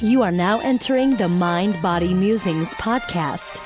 You are now entering the Mind Body Musings podcast.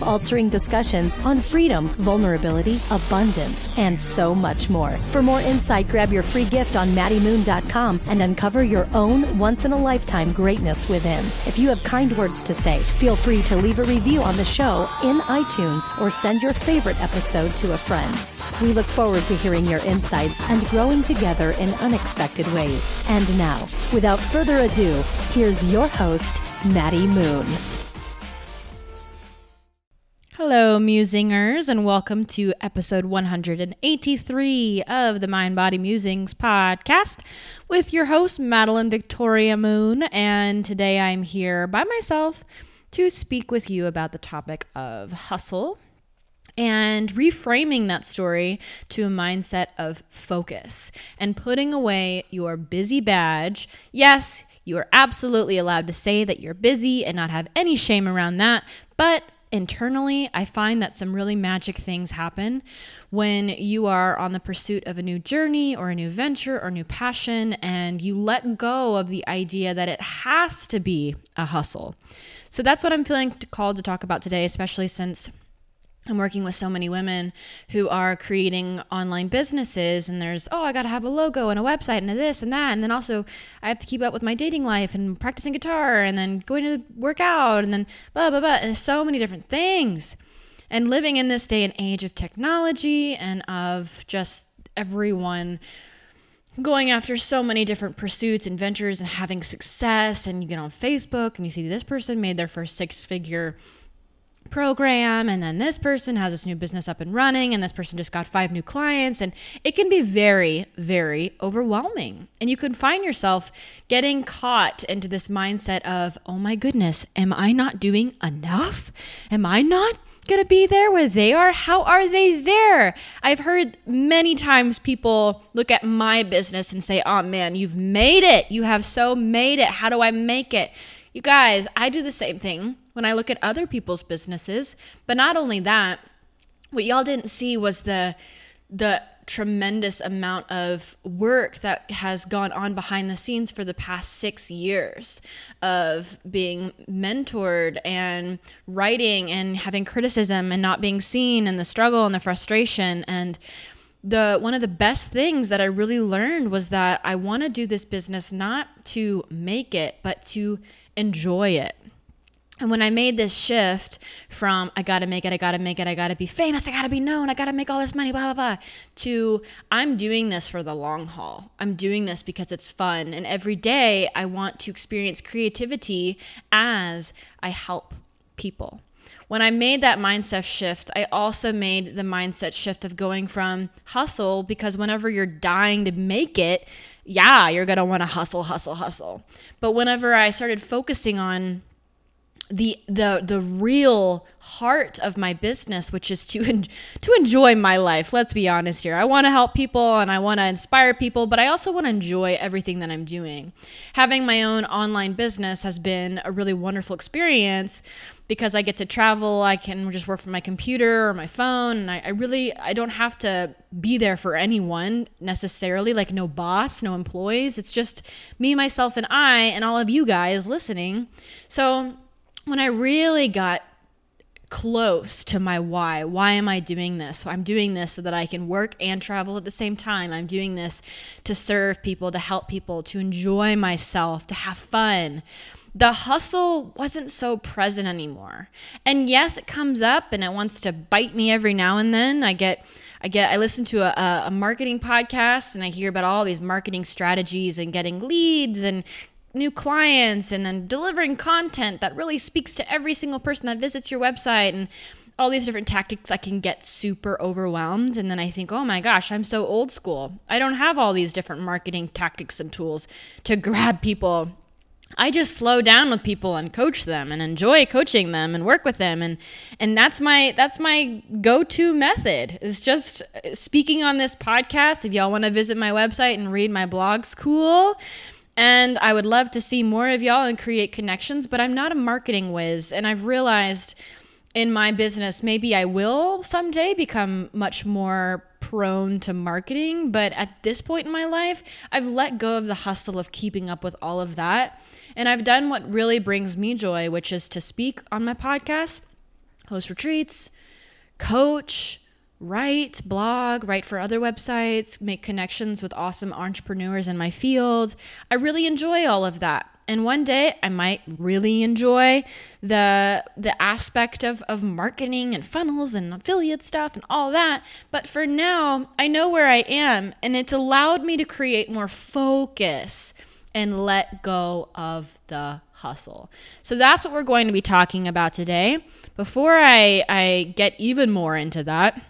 altering discussions on freedom, vulnerability, abundance, and so much more. For more insight, grab your free gift on MaddieMoon.com and uncover your own once in a lifetime greatness within. If you have kind words to say, feel free to leave a review on the show in iTunes or send your favorite episode to a friend. We look forward to hearing your insights and growing together in unexpected ways. And now, without further ado, here's your host, Maddie Moon. Hello, musingers, and welcome to episode 183 of the Mind Body Musings podcast with your host, Madeline Victoria Moon. And today I'm here by myself to speak with you about the topic of hustle and reframing that story to a mindset of focus and putting away your busy badge. Yes, you are absolutely allowed to say that you're busy and not have any shame around that, but internally, I find that some really magic things happen when you are on the pursuit of a new journey or a new venture or new passion and you let go of the idea that it has to be a hustle. So that's what I'm feeling called to talk about today, especially since I'm working with so many women who are creating online businesses, and there's, oh, I got to have a logo and a website and a this and that. And then also, I have to keep up with my dating life and practicing guitar and then going to work out and then blah, blah, blah. And so many different things. And living in this day and age of technology and of just everyone going after so many different pursuits and ventures and having success. And you get on Facebook and you see this person made their first six figure program and then this person has this new business up and running and this person just got five new clients and it can be very very overwhelming. And you can find yourself getting caught into this mindset of oh my goodness am i not doing enough? Am i not going to be there where they are? How are they there? I've heard many times people look at my business and say oh man you've made it. You have so made it. How do i make it you guys i do the same thing when I look at other people's businesses. But not only that, what y'all didn't see was the the tremendous amount of work that has gone on behind the scenes for the past six years of being mentored and writing and having criticism and not being seen and the struggle and the frustration and the one of the best things that I really learned was that I want to do this business not to make it but to enjoy it and when I made this shift from I gotta make it, I gotta make it, I gotta be famous, I gotta be known, I gotta make all this money, blah, blah, blah, to I'm doing this for the long haul. I'm doing this because it's fun. And every day I want to experience creativity as I help people. When I made that mindset shift, I also made the mindset shift of going from hustle because whenever you're dying to make it, yeah, you're gonna wanna hustle, hustle, hustle. But whenever I started focusing on the the the real heart of my business which is to en- to enjoy my life let's be honest here i want to help people and i want to inspire people but i also want to enjoy everything that i'm doing having my own online business has been a really wonderful experience because i get to travel i can just work from my computer or my phone and I, I really i don't have to be there for anyone necessarily like no boss no employees it's just me myself and i and all of you guys listening so when I really got close to my why. Why am I doing this? I'm doing this so that I can work and travel at the same time. I'm doing this to serve people, to help people, to enjoy myself, to have fun. The hustle wasn't so present anymore. And yes, it comes up and it wants to bite me every now and then. I get I get I listen to a, a marketing podcast and I hear about all these marketing strategies and getting leads and new clients and then delivering content that really speaks to every single person that visits your website and all these different tactics, I can get super overwhelmed. And then I think, oh my gosh, I'm so old school. I don't have all these different marketing tactics and tools to grab people I just slow down with people and coach them and enjoy coaching them and work with them and and that's my that's my go-to method is just speaking on this podcast if y'all want to visit my website and read my blogs cool and I would love to see more of y'all and create connections but I'm not a marketing whiz and I've realized in my business, maybe I will someday become much more prone to marketing. But at this point in my life, I've let go of the hustle of keeping up with all of that. And I've done what really brings me joy, which is to speak on my podcast, host retreats, coach, write, blog, write for other websites, make connections with awesome entrepreneurs in my field. I really enjoy all of that. And one day I might really enjoy the the aspect of, of marketing and funnels and affiliate stuff and all that. But for now, I know where I am and it's allowed me to create more focus and let go of the hustle. So that's what we're going to be talking about today. Before I, I get even more into that,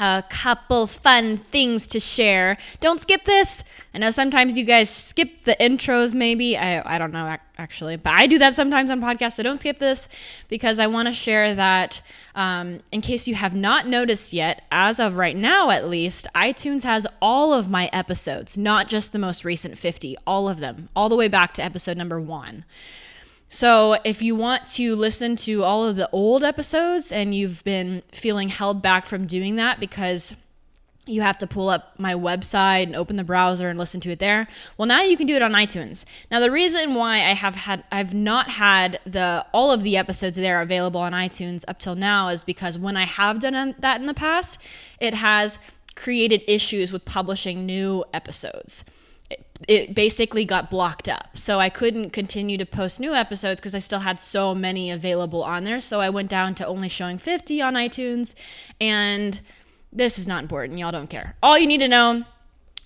a couple fun things to share. Don't skip this. I know sometimes you guys skip the intros, maybe. I, I don't know actually, but I do that sometimes on podcasts. So don't skip this because I want to share that um, in case you have not noticed yet, as of right now at least, iTunes has all of my episodes, not just the most recent 50, all of them, all the way back to episode number one. So, if you want to listen to all of the old episodes and you've been feeling held back from doing that because you have to pull up my website and open the browser and listen to it there. Well, now you can do it on iTunes. Now, the reason why I have had I've not had the all of the episodes there available on iTunes up till now is because when I have done that in the past, it has created issues with publishing new episodes it basically got blocked up. So I couldn't continue to post new episodes because I still had so many available on there. So I went down to only showing 50 on iTunes. And this is not important. Y'all don't care. All you need to know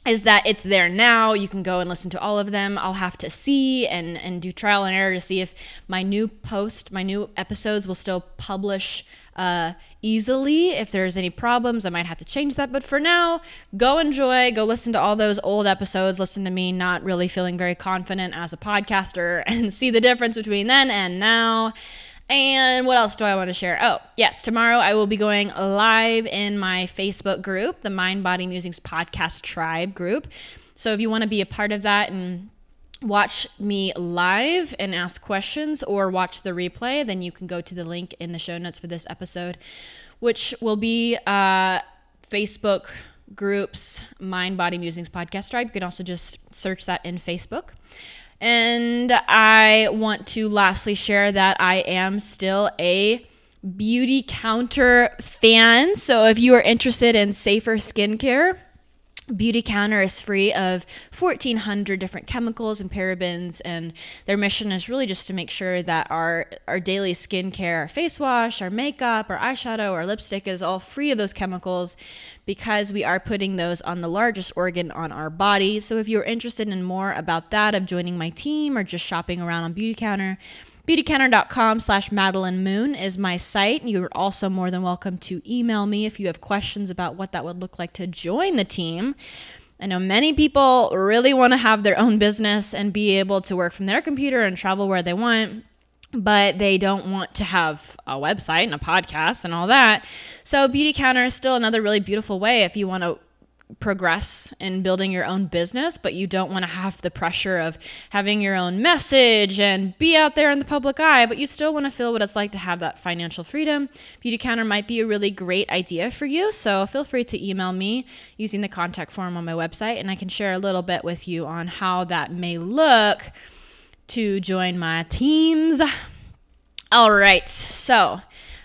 is that it's there now. You can go and listen to all of them. I'll have to see and, and do trial and error to see if my new post, my new episodes will still publish uh, easily. If there's any problems, I might have to change that. But for now, go enjoy, go listen to all those old episodes, listen to me not really feeling very confident as a podcaster, and see the difference between then and now. And what else do I want to share? Oh, yes, tomorrow I will be going live in my Facebook group, the Mind Body Musings Podcast Tribe group. So if you want to be a part of that and watch me live and ask questions or watch the replay, then you can go to the link in the show notes for this episode, which will be uh, Facebook groups Mind Body Musings Podcast Tribe. You can also just search that in Facebook. And I want to lastly share that I am still a Beautycounter fan. So if you are interested in safer skincare, Beautycounter is free of 1,400 different chemicals and parabens, and their mission is really just to make sure that our, our daily skincare, our face wash, our makeup, our eyeshadow, our lipstick is all free of those chemicals because we are putting those on the largest organ on our body. So if you're interested in more about that, of joining my team or just shopping around on Beautycounter, Beautycounter.com slash Madeline Moon is my site. You're also more than welcome to email me if you have questions about what that would look like to join the team. I know many people really want to have their own business and be able to work from their computer and travel where they want but they don't want to have a website and a podcast and all that. So, Beautycounter is still another really beautiful way if you want to progress in building your own business, but you don't want to have the pressure of having your own message and be out there in the public eye, but you still want to feel what it's like to have that financial freedom. Beauty Counter might be a really great idea for you, so feel free to email me using the contact form on my website, and I can share a little bit with you on how that may look to join my teams. All right, so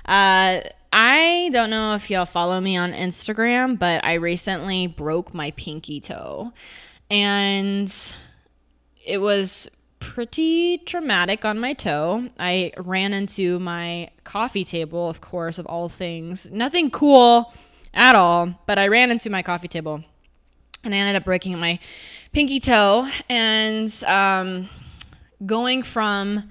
uh, I don't know if y'all follow me on Instagram, but I recently broke my pinky toe. And it was pretty traumatic on my toe. I ran into my coffee table, of course, of all things. Nothing cool at all, but I ran into my coffee table and I ended up breaking my pinky toe. And um, going from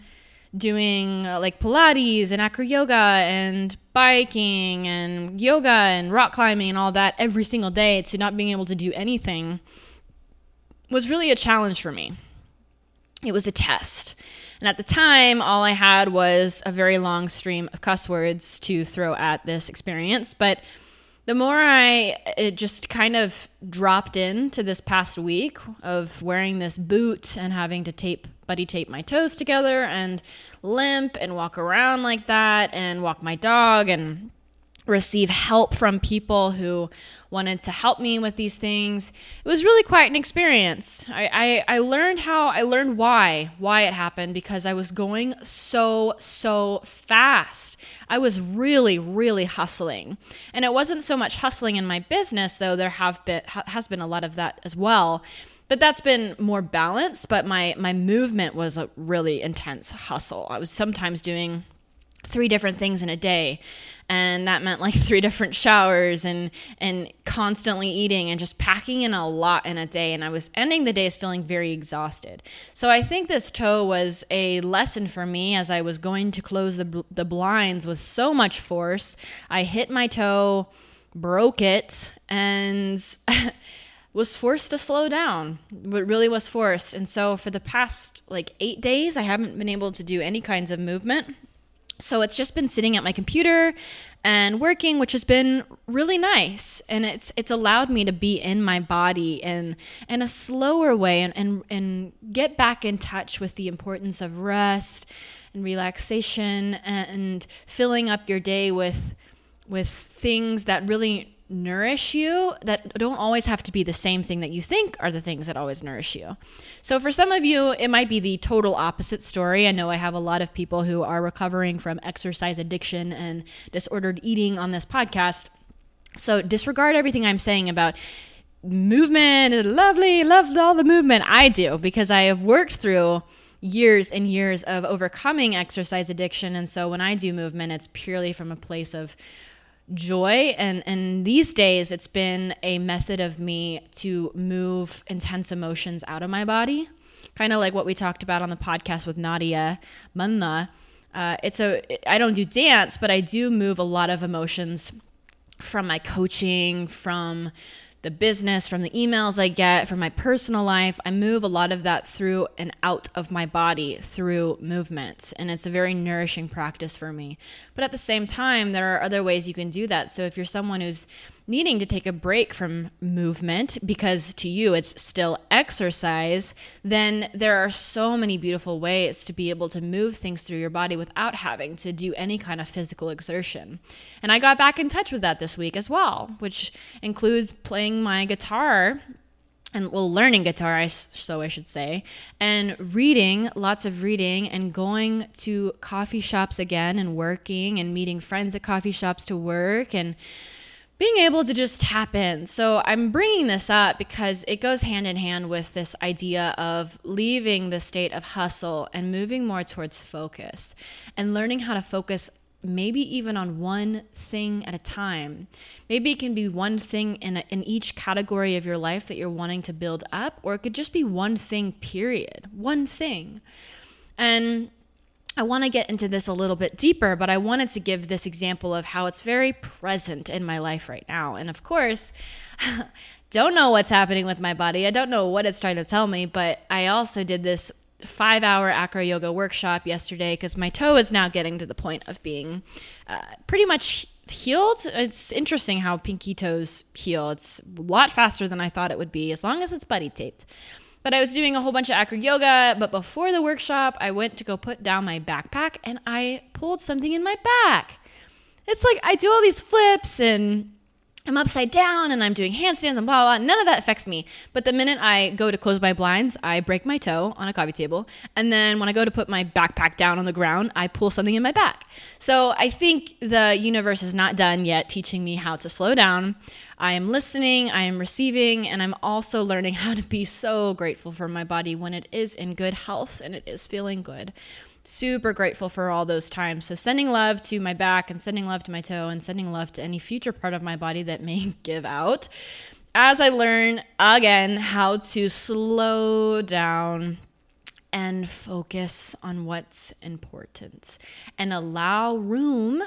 doing uh, like Pilates and acro yoga and biking and yoga and rock climbing and all that every single day to not being able to do anything was really a challenge for me. it was a test. And at the time, all I had was a very long stream of cuss words to throw at this experience. But the more I it just kind of dropped into this past week of wearing this boot and having to tape buddy tape my toes together and limp and walk around like that and walk my dog and receive help from people who wanted to help me with these things. It was really quite an experience. I, I, I, learned how, I learned why, why it happened because I was going so, so fast. I was really, really hustling. And it wasn't so much hustling in my business, though there have been, has been a lot of that as well. But that's been more balanced, but my, my movement was a really intense hustle. I was sometimes doing three different things in a day and that meant like three different showers and and constantly eating and just packing in a lot in a day and I was ending the days feeling very exhausted. So I think this toe was a lesson for me as I was going to close the the blinds with so much force. I hit my toe, broke it and was forced to slow down. But really was forced. And so for the past like 8 days I haven't been able to do any kinds of movement so it's just been sitting at my computer and working, which has been really nice. And it's it's allowed me to be in my body in in a slower way and, and, and get back in touch with the importance of rest and relaxation and filling up your day with with things that really nourish you that don't always have to be the same thing that you think are the things that always nourish you. So, for some of you, it might be the total opposite story. I know I have a lot of people who are recovering from exercise addiction and disordered eating on this podcast. So, disregard everything I'm saying about movement, lovely, love all the movement. I do because I have worked through years and years of overcoming exercise addiction. And so, when I do movement, it's purely from a place of joy. And and these days it's been a method of me to move intense emotions out of my body. Kind of like what we talked about on the podcast with Nadia Manna. Uh, it's a I don't do dance but I do move a lot of emotions from my coaching from the business, from the emails I get, from my personal life. I move a lot of that through and out of my body through movement. And it's a very nourishing practice for me. But at the same time, there are other ways you can do that. So if you're someone who's needing to take a break from movement because to you it's still exercise, then there are so many beautiful ways to be able to move things through your body without having to do any kind of physical exertion. And I got back in touch with that this week as well, which includes playing my guitar and well learning guitar I, so i should say and reading lots of reading and going to coffee shops again and working and meeting friends at coffee shops to work and being able to just tap in. So I'm bringing this up because it goes hand in hand with this idea of leaving the state of hustle and moving more towards focus and learning how to focus maybe even on one thing at a time. Maybe it can be one thing in, a, in each category of your life that you're wanting to build up, or it could just be one thing, period. One thing. And I want to get into this a little bit deeper, but I wanted to give this example of how it's very present in my life right now. And of course, don't know what's happening with my body. I don't know what it's trying to tell me, but I also did this five hour acro yoga workshop yesterday because my toe is now getting to the point of being uh, pretty much healed. It's interesting how pinky toes heal. It's a lot faster than I thought it would be, as long as it's buddy taped. But I was doing a whole bunch of acro yoga. But before the workshop, I went to go put down my backpack and I pulled something in my back. It's like I do all these flips and I'm upside down and I'm doing handstands and blah, blah, blah. None of that affects me. But the minute I go to close my blinds, I break my toe on a coffee table. And then when I go to put my backpack down on the ground, I pull something in my back. So I think the universe is not done yet teaching me how to slow down. I am listening, I am receiving, and I'm also learning how to be so grateful for my body when it is in good health and it is feeling good super grateful for all those times. So sending love to my back and sending love to my toe and sending love to any future part of my body that may give out. As I learn again how to slow down and focus on what's important and allow room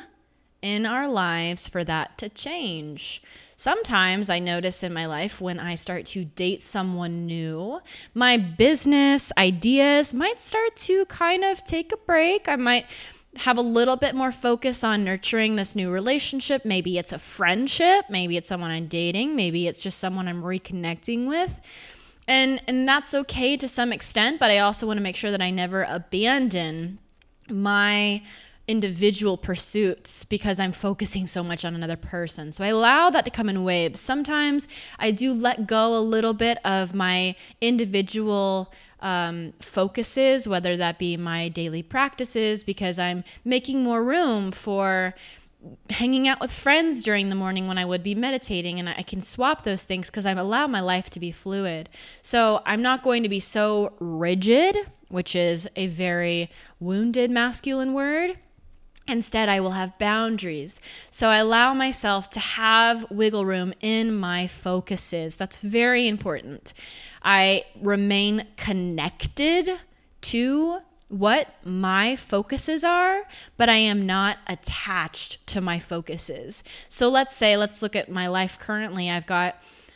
in our lives for that to change. Sometimes I notice in my life when I start to date someone new, my business ideas might start to kind of take a break. I might have a little bit more focus on nurturing this new relationship. Maybe it's a friendship, maybe it's someone I'm dating, maybe it's just someone I'm reconnecting with. And and that's okay to some extent, but I also want to make sure that I never abandon my individual pursuits because I'm focusing so much on another person. So I allow that to come in waves. Sometimes I do let go a little bit of my individual um, focuses, whether that be my daily practices, because I'm making more room for hanging out with friends during the morning when I would be meditating, and I can swap those things because I've allowed my life to be fluid. So I'm not going to be so rigid, which is a very wounded masculine word. Instead, I will have boundaries. So I allow myself to have wiggle room in my focuses. That's very important. I remain connected to what my focuses are, but I am not attached to my focuses. So let's say, let's look at my life currently. I've got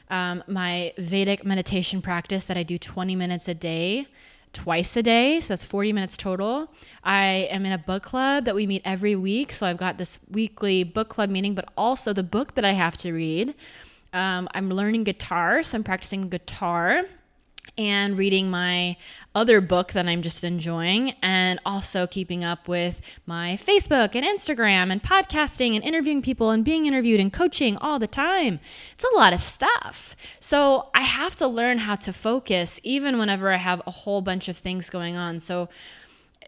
um, my Vedic meditation practice that I do 20 minutes a day twice a day. So that's 40 minutes total. I am in a book club that we meet every week. So I've got this weekly book club meeting, but also the book that I have to read. Um, I'm learning guitar. So I'm practicing guitar and reading my other book that I'm just enjoying, and also keeping up with my Facebook and Instagram and podcasting and interviewing people and being interviewed and coaching all the time. It's a lot of stuff. So I have to learn how to focus even whenever I have a whole bunch of things going on. So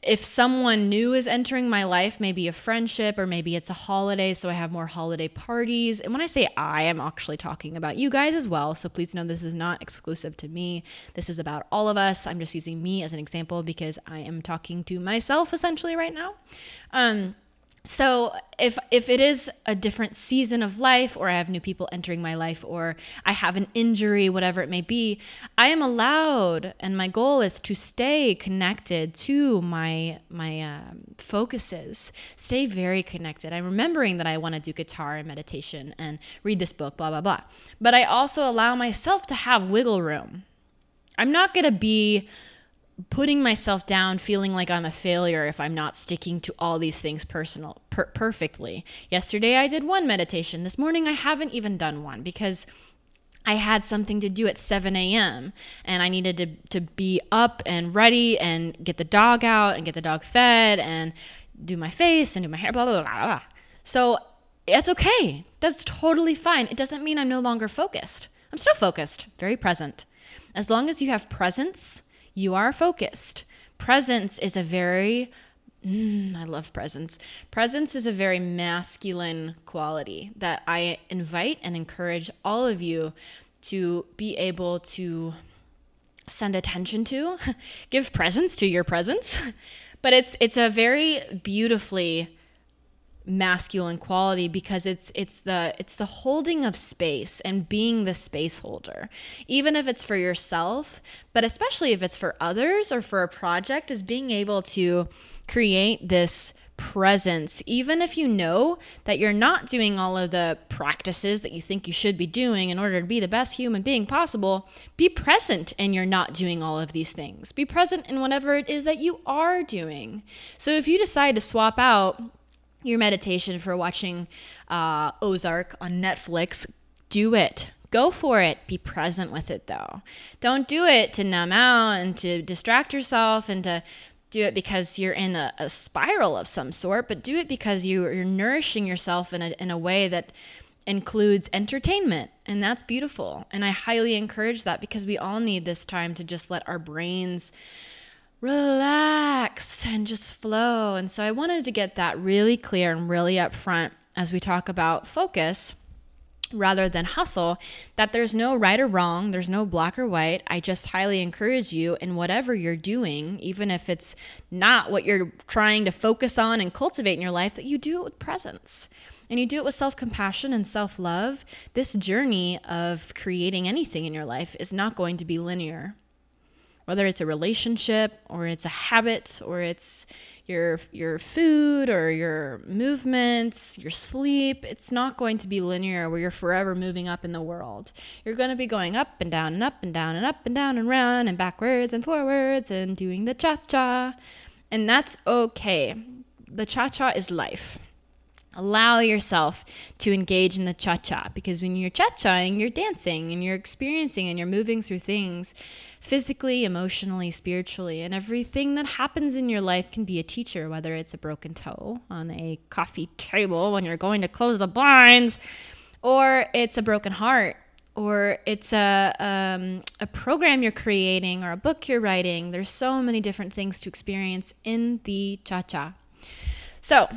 if someone new is entering my life, maybe a friendship or maybe it's a holiday, so I have more holiday parties. And when I say I, I'm actually talking about you guys as well. So please know this is not exclusive to me. This is about all of us. I'm just using me as an example because I am talking to myself essentially right now. Um, so if if it is a different season of life or i have new people entering my life or i have an injury whatever it may be i am allowed and my goal is to stay connected to my my uh, focuses. Stay very connected. I'm remembering that i want to do guitar and meditation and read this book blah blah blah. But i also allow myself to have wiggle room. I'm not going to be putting myself down feeling like I'm a failure if I'm not sticking to all these things personal per- perfectly. Yesterday I did one meditation. This morning I haven't even done one because I had something to do at 7 a.m. and I needed to, to be up and ready and get the dog out and get the dog fed and do my face and do my hair, blah, blah, blah, blah. So it's okay. That's totally fine. It doesn't mean I'm no longer focused. I'm still focused, very present. As long as you have presence you are focused. Presence is a very Mm, I love presence. Presence is a very masculine quality that I invite and encourage all of you to be able to send attention to. Give presence to your presence. But it's it's a very beautifully masculine quality because it's it's the it's the holding of space and being the space holder even if it's for yourself but especially if it's for others or for a project is being able to create this presence even if you know that you're not doing all of the practices that you think you should be doing in order to be the best human being possible be present and you're not doing all of these things. Be present in whatever it is that you are doing. So if you decide to swap out your meditation for watching uh, Ozark on Netflix, do it. Go for it. Be present with it though. Don't do it to numb out and to distract yourself and to do it because you're in a, a spiral of some sort, but do it because you, you're nourishing yourself in a, in a way that includes entertainment. And that's beautiful. And I highly encourage that because we all need this time to just let our brains relax and just flow. And so I wanted to get that really clear and really upfront as we talk about focus rather than hustle that there's no right or wrong, there's no black or white. I just highly encourage you in whatever you're doing, even if it's not what you're trying to focus on and cultivate in your life, that you do it with presence. And you do it with self compassion and self love. This journey of creating anything in your life is not going to be linear whether it's a relationship or it's a habit or it's your your food or your movements, your sleep, it's not going to be linear where you're forever moving up in the world. You're going to be going up and down and up and down and up and down and round and backwards and forwards and doing the cha-cha. And that's okay. The cha-cha is life. Allow yourself to engage in the cha cha because when you're cha chaing, you're dancing and you're experiencing and you're moving through things physically, emotionally, spiritually. And everything that happens in your life can be a teacher, whether it's a broken toe on a coffee table when you're going to close the blinds, or it's a broken heart. Or it's a, um, a program you're creating or a book you're writing. There's so many different things to experience in the cha cha. So,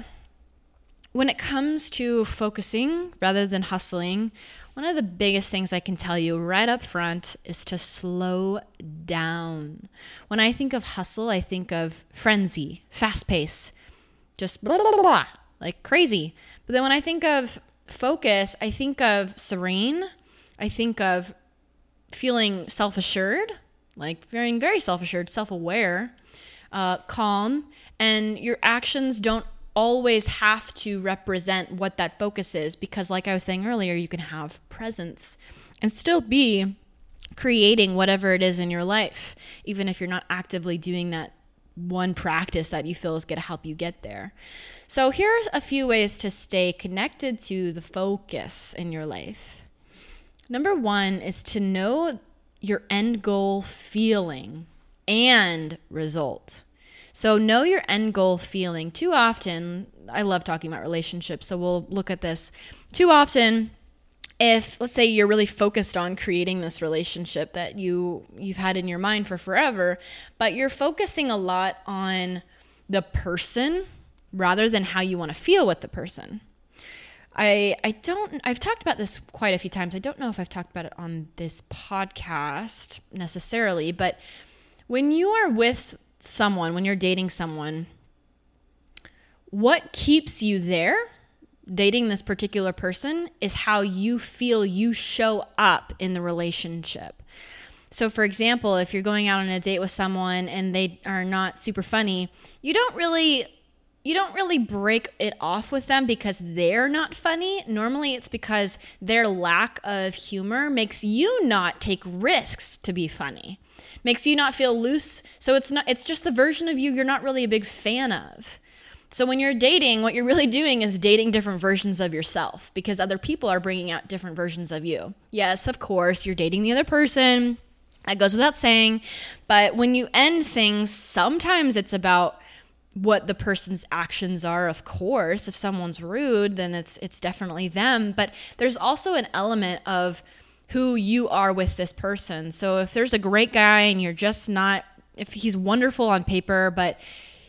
when it comes to focusing rather than hustling, one of the biggest things I can tell you right up front is to slow down. When I think of hustle, I think of frenzy, fast pace, just blah, blah, blah, like crazy. But then when I think of focus, I think of serene. I think of feeling self assured, like feeling very self assured, self aware, uh, calm, and your actions don't always have to represent what that focus is because like I was saying earlier, you can have presence and still be creating whatever it is in your life, even if you're not actively doing that one practice that you feel is going to help you get there. So, here are a few ways to stay connected to the focus in your life. Number one is to know your end goal feeling and result. So know your end goal feeling. Too often, I love talking about relationships, so we'll look at this. Too often, if let's say you're really focused on creating this relationship that you you've had in your mind for forever, but you're focusing a lot on the person rather than how you want to feel with the person. I I don't I've talked about this quite a few times. I don't know if I've talked about it on this podcast necessarily, but when you are with someone, when you're dating someone, what keeps you there dating this particular person is how you feel you show up in the relationship. So, for example, if you're going out on a date with someone and they are not super funny, you don't really you don't really break it off with them because they're not funny. Normally, it's because their lack of humor makes you not take risks to be funny, makes you not feel loose. So it's not. It's just the version of you you're not really a big fan of. So when you're dating, what you're really doing is dating different versions of yourself because other people are bringing out different versions of you. Yes, of course, you're dating the other person. That goes without saying. But when you end things, sometimes it's about what the person's actions are of course. If someone's rude then it's it's definitely them. But there's also an element of who you are with this person. So if there's a great guy and you're just not if he's wonderful on paper but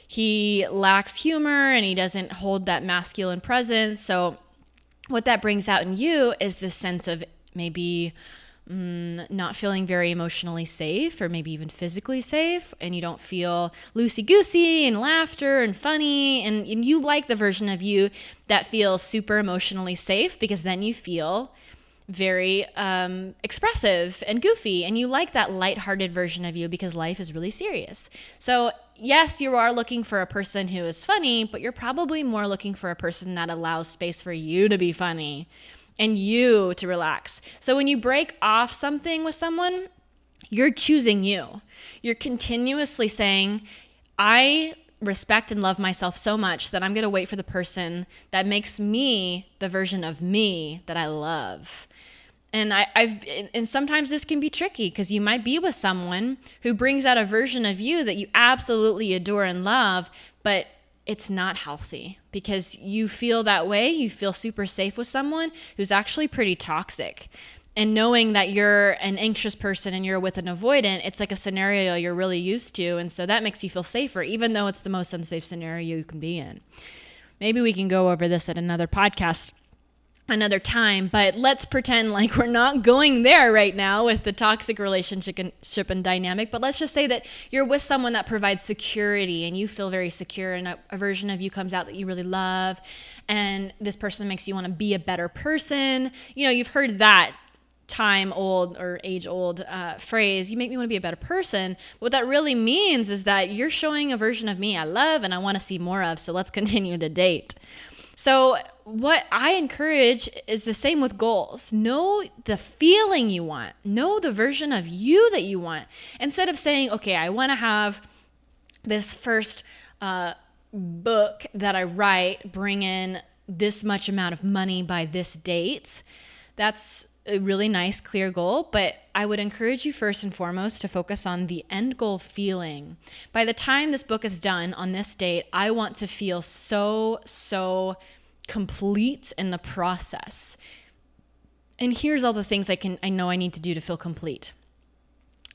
he lacks humor and he doesn't hold that masculine presence. So what that brings out in you is this sense of maybe mm, not feeling very emotionally safe or maybe even physically safe and you don't feel loosey goosey and laughter and funny and, and you like the version of you that feels super emotionally safe because then you feel very um, expressive and goofy and you like that lighthearted version of you because life is really serious. So yes you are looking for a person who is funny but you're probably more looking for a person that allows space for you to be funny and you to relax. So when you break off something with someone, you're choosing you. You're continuously saying, I respect and love myself so much that I'm going to wait for the person that makes me the version of me that I love. And I, have and sometimes this can be tricky because you might be with someone who brings out a version of you that you absolutely adore and love, but it's not healthy because you feel that way. You feel super safe with someone who's actually pretty toxic. And knowing that you're an anxious person and you're with an avoidant, it's like a scenario you're really used to. And so that makes you feel safer, even though it's the most unsafe scenario you can be in. Maybe we can go over this at another podcast another time, but let's pretend like we're not going there right now with the toxic relationship and dynamic. But let's just say that you're with someone that provides security and you feel very secure, and a, a version of you comes out that you really love, and this person makes you want to be a better person. You know, you've heard that time old or age old uh, phrase, you make me want to be a better person. What that really means is that you're showing a version of me I love and I want to see more of. So let's continue to date. So, what I encourage is the same with goals. Know the feeling you want, know the version of you that you want. Instead of saying, okay, I want to have this first uh, book that I write bring in this much amount of money by this date. That's a really nice, clear goal, but I would encourage you first and foremost to focus on the end goal feeling. By the time this book is done on this date, I want to feel so, so complete in the process. And here's all the things I can I know I need to do to feel complete.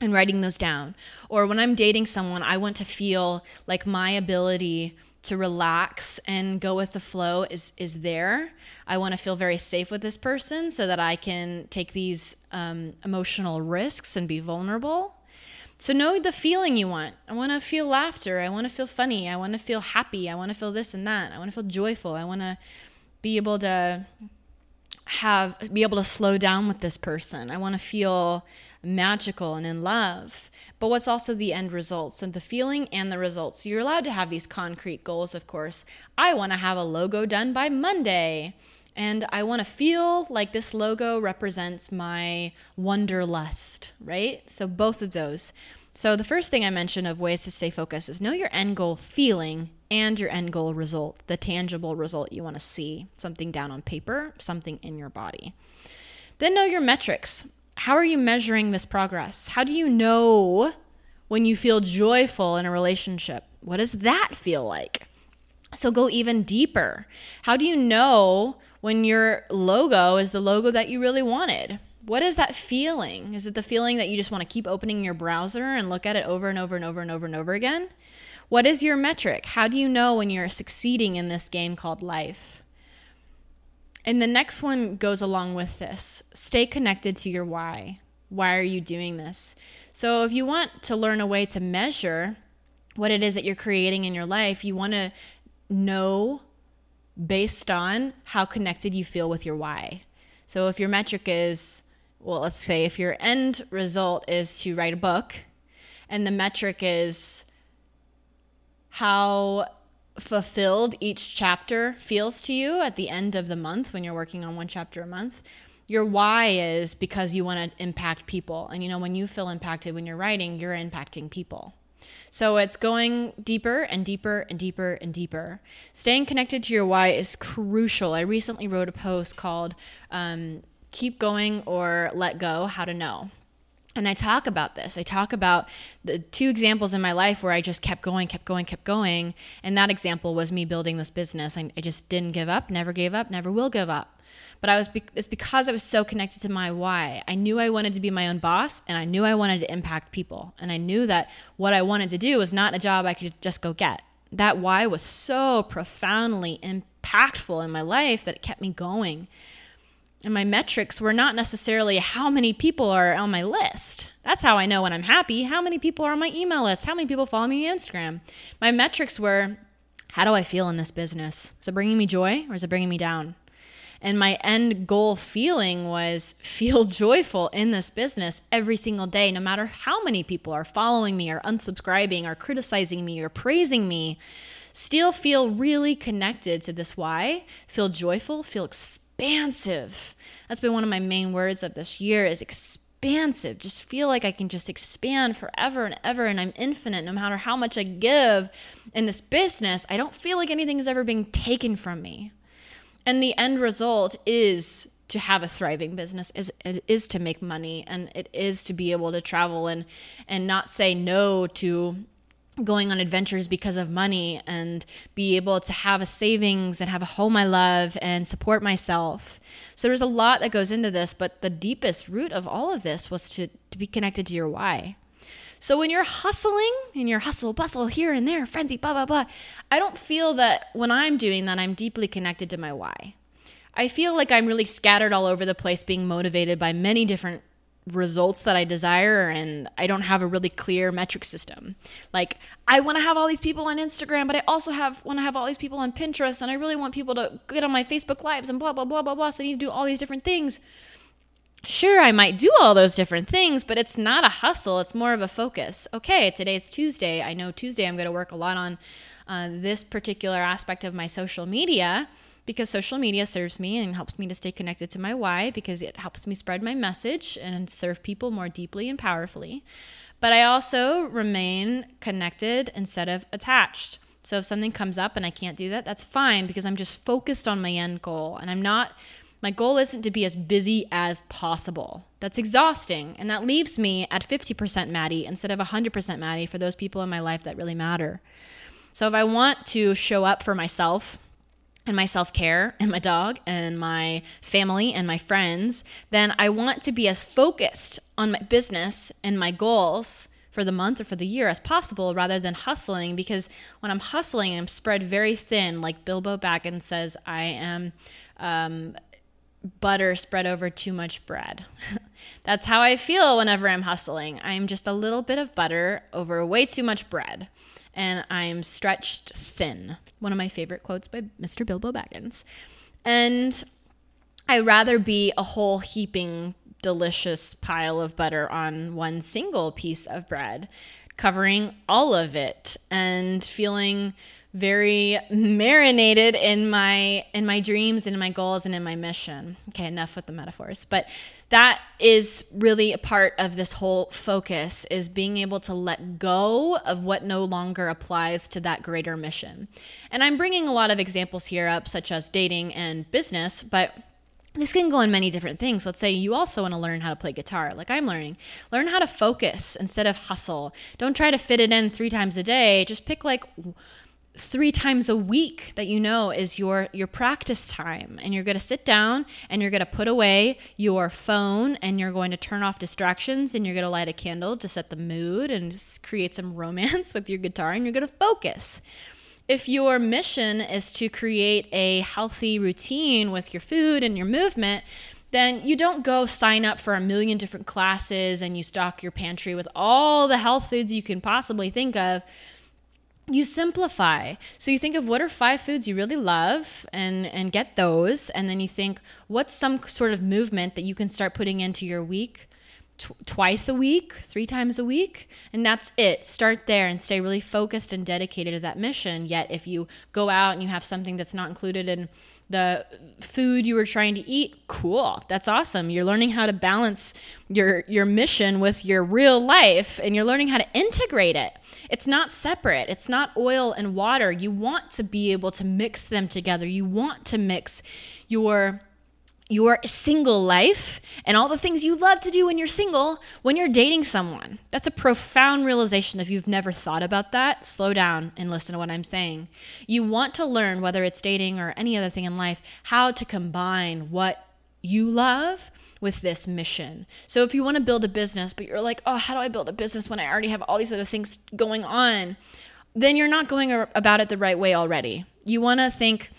And writing those down. Or when I'm dating someone, I want to feel like my ability to relax and go with the flow is is there. I want to feel very safe with this person so that I can take these um, emotional risks and be vulnerable. So know the feeling you want. I want to feel laughter. I want to feel funny. I want to feel happy. I want to feel this and that. I want to feel joyful. I want to be able to have be able to slow down with this person. I want to feel magical and in love. But what's also the end result? So the feeling and the results. So you're allowed to have these concrete goals, of course. I want to have a logo done by Monday. And I want to feel like this logo represents my wanderlust, right? So both of those. So the first thing I mentioned of ways to stay focused is know your end goal feeling and your end goal result, the tangible result you want to see, something down on paper, something in your body. Then know your metrics. How are you measuring this progress? How do you know when you feel joyful in a relationship? What does that feel like? So go even deeper. How do you know when your logo is the logo that you really wanted? What is that feeling? Is it the feeling that you just want to keep opening your browser and look at it over and over and over and over and over again? What is your metric? How do you know when you're succeeding in this game called life? And the next one goes along with this stay connected to your why. Why are you doing this? So, if you want to learn a way to measure what it is that you're creating in your life, you want to know based on how connected you feel with your why. So, if your metric is, well, let's say if your end result is to write a book, and the metric is how fulfilled each chapter feels to you at the end of the month when you're working on one chapter a month. Your why is because you want to impact people. And you know, when you feel impacted when you're writing, you're impacting people. So it's going deeper and deeper and deeper and deeper. Staying connected to your why is crucial. I recently wrote a post called um, Keep Going or Let Go How to Know and I talk about this. I talk about the two examples in my life where I just kept going, kept going, kept going. And that example was me building this business. I, I just didn't give up, never gave up, never will give up. But I was be- it's because I was so connected to my why. I knew I wanted to be my own boss and I knew I wanted to impact people. And I knew that what I wanted to do was not a job I could just go get. That why was so profoundly impactful in my life that it kept me going. And my metrics were not necessarily how many people are on my list. That's how I know when I'm happy. How many people are on my email list? How many people follow me on Instagram? My metrics were how do I feel in this business? Is it bringing me joy or is it bringing me down? And my end goal feeling was feel joyful in this business every single day, no matter how many people are following me or unsubscribing or criticizing me or praising me. Still feel really connected to this why, feel joyful, feel expansive that's been one of my main words of this year is expansive. Just feel like I can just expand forever and ever and I'm infinite no matter how much I give in this business. I don't feel like anything is ever being taken from me. And the end result is to have a thriving business is it is to make money and it is to be able to travel and and not say no to going on adventures because of money and be able to have a savings and have a home I love and support myself. So there's a lot that goes into this, but the deepest root of all of this was to, to be connected to your why. So when you're hustling and you're hustle bustle here and there, frenzy, blah, blah, blah, I don't feel that when I'm doing that, I'm deeply connected to my why. I feel like I'm really scattered all over the place, being motivated by many different results that I desire and I don't have a really clear metric system. Like I want to have all these people on Instagram, but I also have want to have all these people on Pinterest and I really want people to get on my Facebook lives and blah blah blah blah blah. So I need to do all these different things. Sure, I might do all those different things, but it's not a hustle. It's more of a focus. Okay, today's Tuesday. I know Tuesday I'm going to work a lot on uh, this particular aspect of my social media because social media serves me and helps me to stay connected to my why because it helps me spread my message and serve people more deeply and powerfully. But I also remain connected instead of attached. So if something comes up and I can't do that, that's fine because I'm just focused on my end goal and I'm not my goal isn't to be as busy as possible. That's exhausting. And that leaves me at 50% Maddie instead of 100% Maddie for those people in my life that really matter. So if I want to show up for myself and my self care and my dog and my family and my friends, then I want to be as focused on my business and my goals for the month or for the year as possible rather than hustling because when I'm hustling, I'm spread very thin. Like Bilbo Baggins says, I am um, butter spread over too much bread. That's how I feel whenever I'm hustling. I'm just a little bit of butter over way too much bread and I'm stretched thin. One of my favorite quotes by Mr. Bilbo Baggins. And I'd rather be a whole heaping delicious pile of butter on one single piece of bread, covering all of it and feeling very marinated in my in my dreams and in my goals and in my mission. Okay, enough with the metaphors. But that is really a part of this whole focus is being able to let go of what no longer applies to that greater mission. And I'm bringing a lot of examples here up such as dating and business, but this can go in many different things. Let's say you also want to learn how to play guitar, like I'm learning. Learn how to focus instead of hustle. Don't try to fit it in three times a day. Just pick like three times a week that you know is your your practice time. And you're going to sit down and you're going to put away your phone and you're going to turn off distractions and you're going to light a candle to set the mood and create some romance with your guitar and you're going to focus. If your mission is to create a healthy routine with your food and your movement then you don't go sign up for a million different classes and you stock your pantry with all the health foods you can possibly think of you simplify. So you think of what are five foods you really love and and get those and then you think what's some sort of movement that you can start putting into your week twice a week, three times a week, and that's it. Start there and stay really focused and dedicated to that mission. Yet if you go out and you have something that's not included in the food you were trying to eat cool. That's awesome. You're learning how to balance your your mission with your real life and you're learning how to integrate it. It's not separate. It's not oil and water. You want to be able to mix them together. You want to mix your your single life and all the things you love to do when you're single when you're dating someone. That's a profound realization. If you've never thought about that, slow down and listen to what I'm saying. You want to learn, whether it's dating or any other thing in life, how to combine what you love with this mission. So if you want to build a business, but you're like, oh, how do I build a business when I already have all these other things going on? Then you're not going about it the right way already. You want to think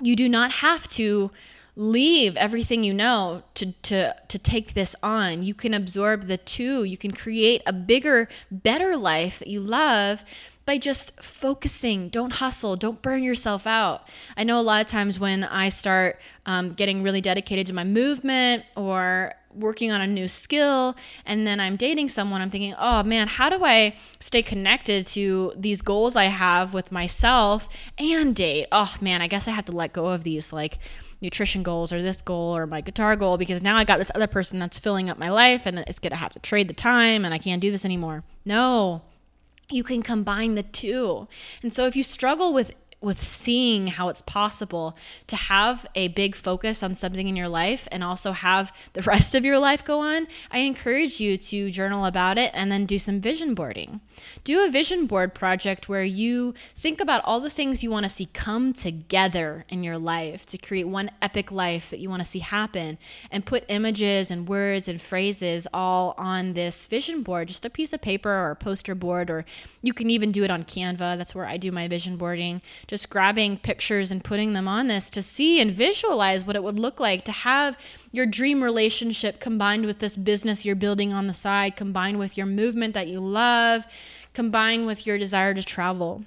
you do not have to leave everything you know to to to take this on. You can absorb the two. You can create a bigger better life that you love by just focusing. Don't hustle. Don't burn yourself out. I know a lot of times when i start um, getting really dedicated to my movement or working on a new skill and then I'm dating someone, I'm thinking, oh man, how do I stay connected to these goals I have with myself and date? Oh man, I guess I have to let go of these like nutrition goals or this goal or my guitar goal because now I got this other person that's filling up my life and it's going to have to trade the time and I can't do this anymore. No. You can combine the two. And so if you struggle with with seeing how it's possible to have a big focus on something in your life and also have the rest of your life go on, I encourage you to journal about it and then do some vision boarding. Do a vision board project where you think about all the things you want to see come together in your life to create one epic life that you want to see happen and put images and words and phrases all on this vision board, just a piece of paper or a poster board, or you can even do it on Canva. That's where I do my vision boarding. Just grabbing pictures and putting them on this to see and visualize what it would look like to have your dream relationship combined with this business you're building on the side, combined with your movement that you love, combined with your desire to travel.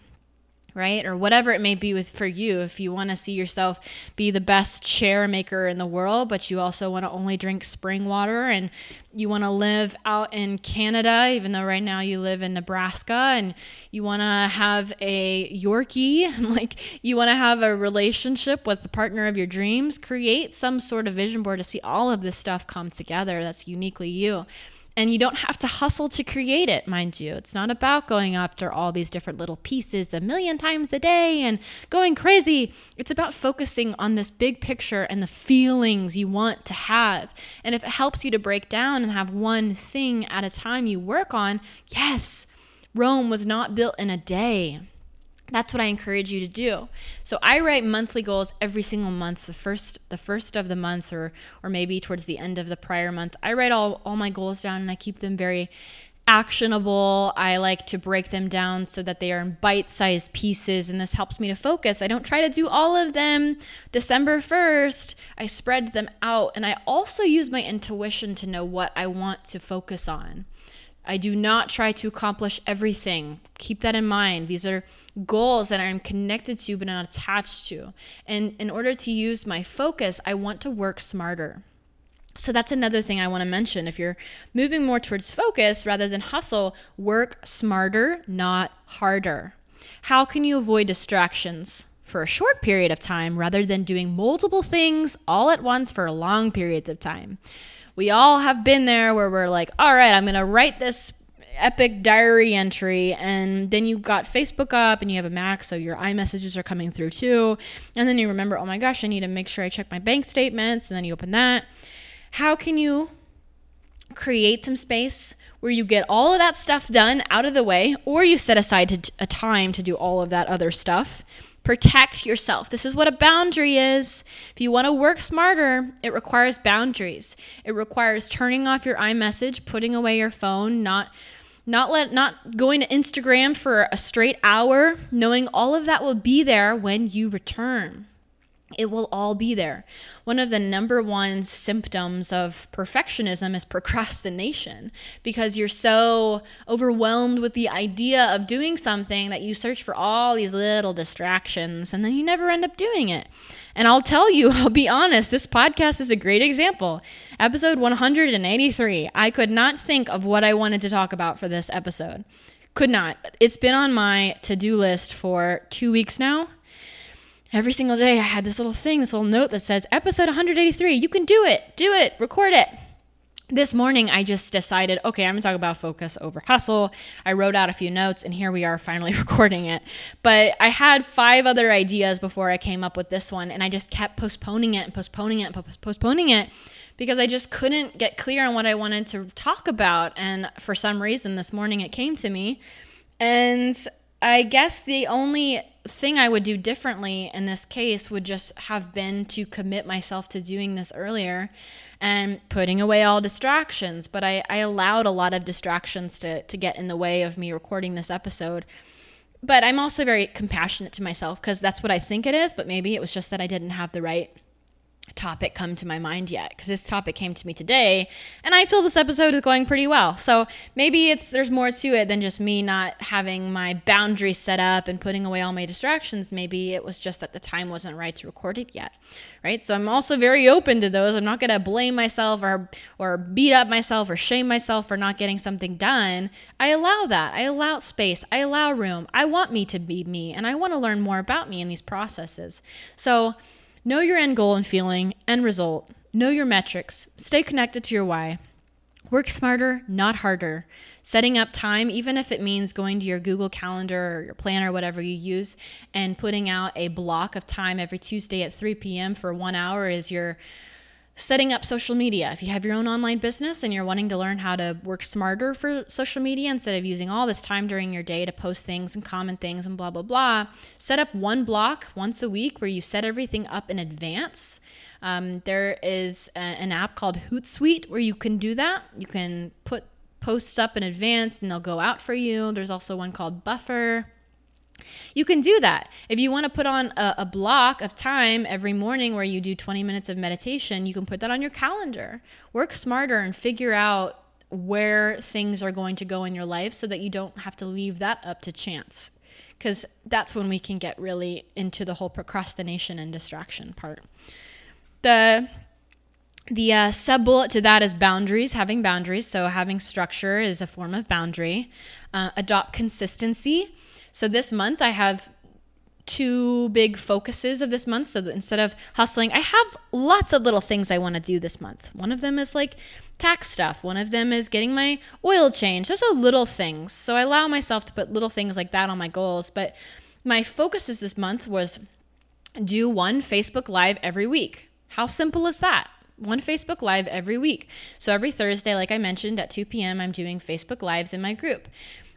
Right? Or whatever it may be with for you if you want to see yourself be the best chair maker in the world but you also want to only drink spring water and you want to live out in Canada even though right now you live in Nebraska and you want to have a yorkie like you want to have a relationship with the partner of your dreams create some sort of vision board to see all of this stuff come together that's uniquely you and you don't have to hustle to create it, mind you. It's not about going after all these different little pieces a million times a day and going crazy. It's about focusing on this big picture and the feelings you want to have. And if it helps you to break down and have one thing at a time you work on, yes, Rome was not built in a day that's what I encourage you to do. So I write monthly goals every single month, the first the first of the month or or maybe towards the end of the prior month. I write all, all my goals down and I keep them very actionable. I like to break them down so that they are in bite-sized pieces and this helps me to focus. I don't try to do all of them December 1st. I spread them out and I also use my intuition to know what I want to focus on. I do not try to accomplish everything. Keep that in mind. These are goals that I'm connected to but not attached to. And in order to use my focus, I want to work smarter. So that's another thing I want to mention. If you're moving more towards focus rather than hustle, work smarter, not harder. How can you avoid distractions? For a short period of time rather than doing multiple things all at once for long periods of time. We all have been there where we're like, all right, I'm going to write this epic diary entry and then you got Facebook up and you have a Mac so your iMessages are coming through too. And then you remember oh my gosh I need to make sure I check my bank statements and then you open that. How can you create some space where you get all of that stuff done out of the way or you set aside a time to do all of that other stuff Protect yourself. This is what a boundary is. If you want to work smarter, it requires boundaries. It requires turning off your iMessage, putting away your phone, not not let not going to Instagram for a straight hour, knowing all of that will be there when you return it will all be there. One of the number one symptoms of perfectionism is procrastination because you're so overwhelmed with the idea of doing something that you search for all these little distractions and then you never end up doing it. And I'll tell you, I'll be honest, this podcast is a great example. Episode 183. I could not think of what I wanted to talk about for this episode. Could not. It's been on my to do list for two weeks now every single day I had this little thing, this little note that says, episode 183, you can do it, do it, record it. This morning, I just decided, okay, I'm gonna talk about focus over hustle. I wrote out a few notes, and here we are finally recording it. But I had five other ideas before I came up with this one, and I just kept postponing it and postponing it and postponing it because I just couldn't get clear on what I wanted to talk about. And for some reason, this morning it came to me. And I guess the only thing I would do differently in this case would just have been to commit myself to doing this earlier and putting away all distractions. But I, I allowed a lot of distractions to, to get in the way of me recording this episode. But I'm also very compassionate to myself because that's what I think it is. But maybe it was just that I didn't have the right topic come to my mind yet because this topic came to me today and I feel this episode is going pretty well. So maybe it's there's more to it than just me not having my boundaries set up and putting away all my distractions. Maybe it was just that the time wasn't right to record it yet. Right? So I'm also very open to those. I'm not going to blame myself or or beat up myself or shame myself for not getting something done. I allow that. I allow space. I allow room. I want me to be me and I want to learn more about me in these processes. So Know your end goal and feeling, end result. Know your metrics. Stay connected to your why. Work smarter, not harder. Setting up time, even if it means going to your Google Calendar or your planner, whatever you use, and putting out a block of time every Tuesday at 3 p.m. for one hour is your setting up social media. If you have your own online business and you're wanting to learn how to work smarter for social media instead of using all this time during your day to post things and comment things and blah, blah, blah, set up one block once a week where you set everything up in advance. Um, there is a, an app called Hootsuite where you can do that. You can put posts up in advance and they'll go out for you. There's also one called Buffer you can do that. If you want to put on a, a, block of time every morning where you do 20 minutes of meditation, you can put that on your calendar. Work smarter and figure out where things are going to go in your life so that you don't have to leave that up to chance. because that's when we can get really into the whole procrastination and distraction part. The the uh, sub bullet to that is boundaries, having boundaries. So, having structure is a form of boundary. Uh, adopt consistency. So, this month I have two big focuses of this month. So, instead of hustling, I have lots of little things I want to do this month. One of them is like tax stuff, one of them is getting my oil changed. Those are little things. So, I allow myself to put little things like that on my goals. But my focuses this month was do one Facebook Live every week. How simple is that? one Facebook Live every week. So every Thursday, like I mentioned, at 2 p.m., I'm doing Facebook Lives in my group.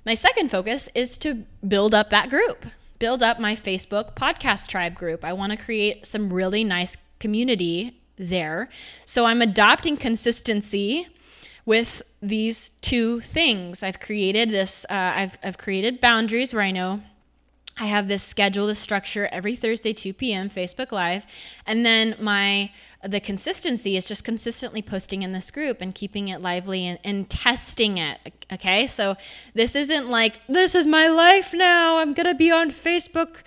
My second focus is to build up that group, build up my Facebook podcast tribe group. I want to create some really nice community there. So I'm adopting consistency with these two things. I've created this, uh, I've, I've created boundaries where I know I have this schedule, this structure every Thursday, 2 p.m., Facebook Live. And then my the consistency is just consistently posting in this group and keeping it lively and, and testing it. Okay. So this isn't like, this is my life now. I'm gonna be on Facebook,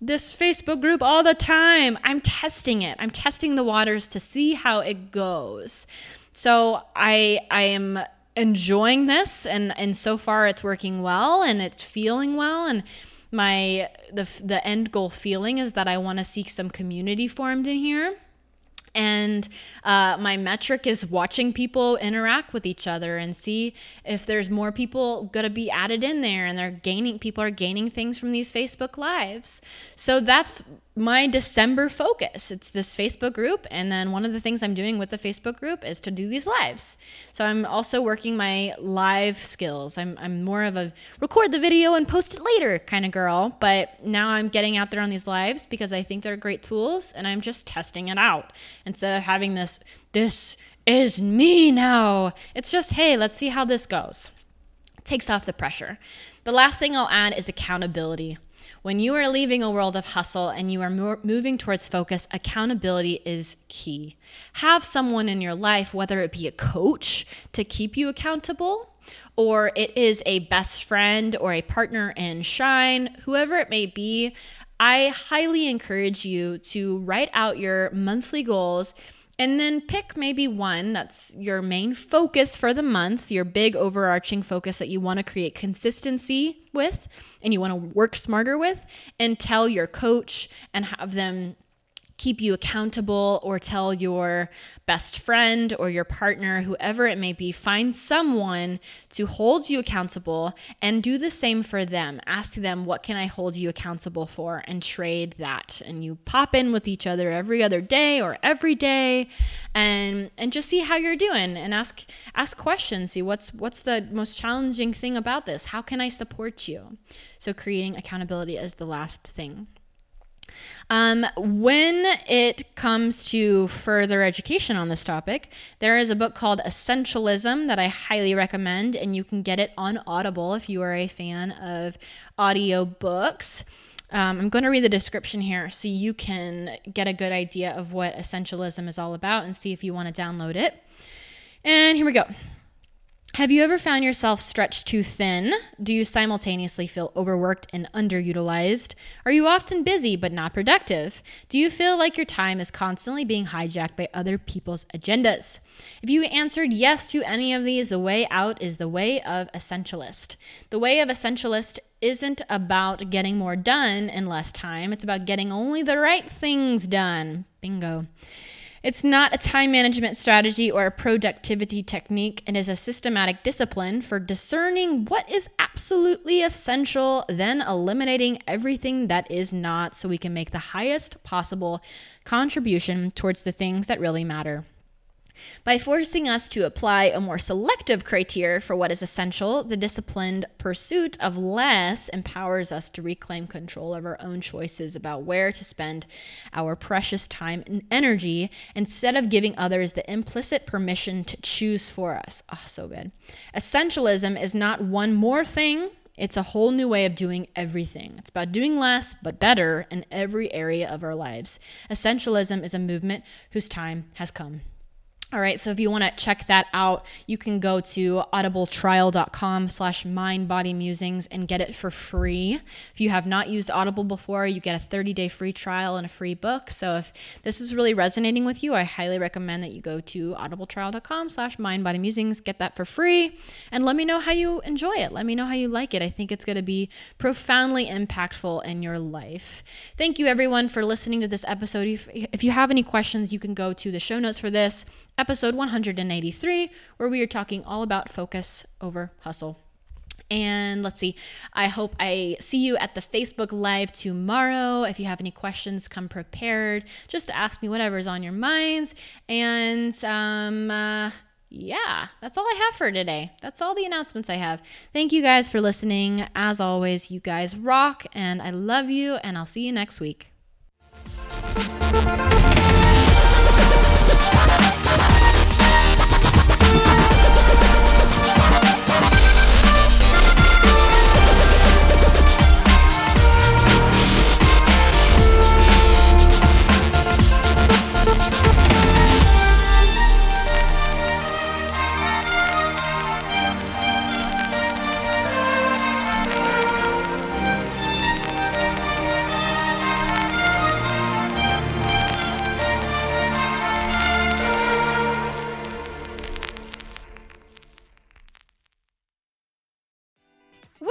this Facebook group all the time. I'm testing it. I'm testing the waters to see how it goes. So I I am enjoying this and and so far it's working well and it's feeling well and my the the end goal feeling is that I want to seek some community formed in here and uh, my metric is watching people interact with each other and see if there's more people going to be added in there and they're gaining people are gaining things from these facebook lives. So that's my December focus. It's this Facebook group. And then one of the things I'm doing with the Facebook group is to do these lives. So I'm also working my live skills. I'm, I'm more of a record the video and post it later kind of girl. But now I'm getting out there on these lives because I think they're great tools and I'm just testing it out instead of having this, this is me now. It's just, hey, let's see how this goes. Takes off the pressure. The last thing I'll add is accountability. When you are leaving a world of hustle and you are moving towards focus, accountability is key. Have someone in your life, whether it be a coach to keep you accountable, or it is a best friend or a partner in shine, whoever it may be, I highly encourage you to write out your monthly goals and then pick maybe one that's your main focus for the month, your big overarching focus that you want to create consistency with and you want to work smarter with, and tell your coach and have them keep you accountable or tell your best friend or your partner, whoever it may be, find someone to hold you accountable and do the same for them. Ask them, what can I hold you accountable for? And trade that. And you pop in with each other every other day or every day and and just see how you're doing and ask ask questions. See what's what's the most challenging thing about this? How can I support you? So creating accountability is the last thing. Um, when it comes to further education on this topic, there is a book called Essentialism that I highly recommend, and you can get it on Audible if you are a fan of audio books. Um, I'm going to read the description here so you can get a good idea of what essentialism is all about and see if you want to download it. And here we go. Have you ever found yourself stretched too thin? Do you simultaneously feel overworked and underutilized? Are you often busy but not productive? Do you feel like your time is constantly being hijacked by other people's agendas? If you answered yes to any of these, the way out is the way of essentialist. The way of essentialist isn't about getting more done in less time, it's about getting only the right things done. Bingo. It's not a time management strategy or a productivity technique. It is a systematic discipline for discerning what is absolutely essential, then eliminating everything that is not so we can make the highest possible contribution towards the things that really matter. By forcing us to apply a more selective criteria for what is essential, the disciplined pursuit of less empowers us to reclaim control of our own choices about where to spend our precious time and energy instead of giving others the implicit permission to choose for us. Oh, so good. Essentialism is not one more thing. It's a whole new way of doing everything. It's about doing less, but better in every area of our lives. Essentialism is a movement whose time has come. All right, so if you want to check that out, you can go to audibletrial.com slash mindbodymusings and get it for free. If you have not used Audible before, you get a 30-day free trial and a free book. So if this is really resonating with you, I highly recommend that you go to audibletrial.com slash mindbodymusings, get that for free, and let me know how you enjoy it. Let me know how you like it. I think it's going to be profoundly impactful in your life. Thank you, everyone, for listening to this episode. If, if you have any questions, you can go to the show notes for this episode 183, where we are talking all about focus over hustle. And let's see, I hope I see you at the Facebook Live tomorrow. If you have any questions, come prepared just to ask me whatever is on your minds. And um, uh, yeah, that's all I have for today. That's all the announcements I have. Thank you guys for listening. As always, you guys rock, and I love you, and I'll see you next week.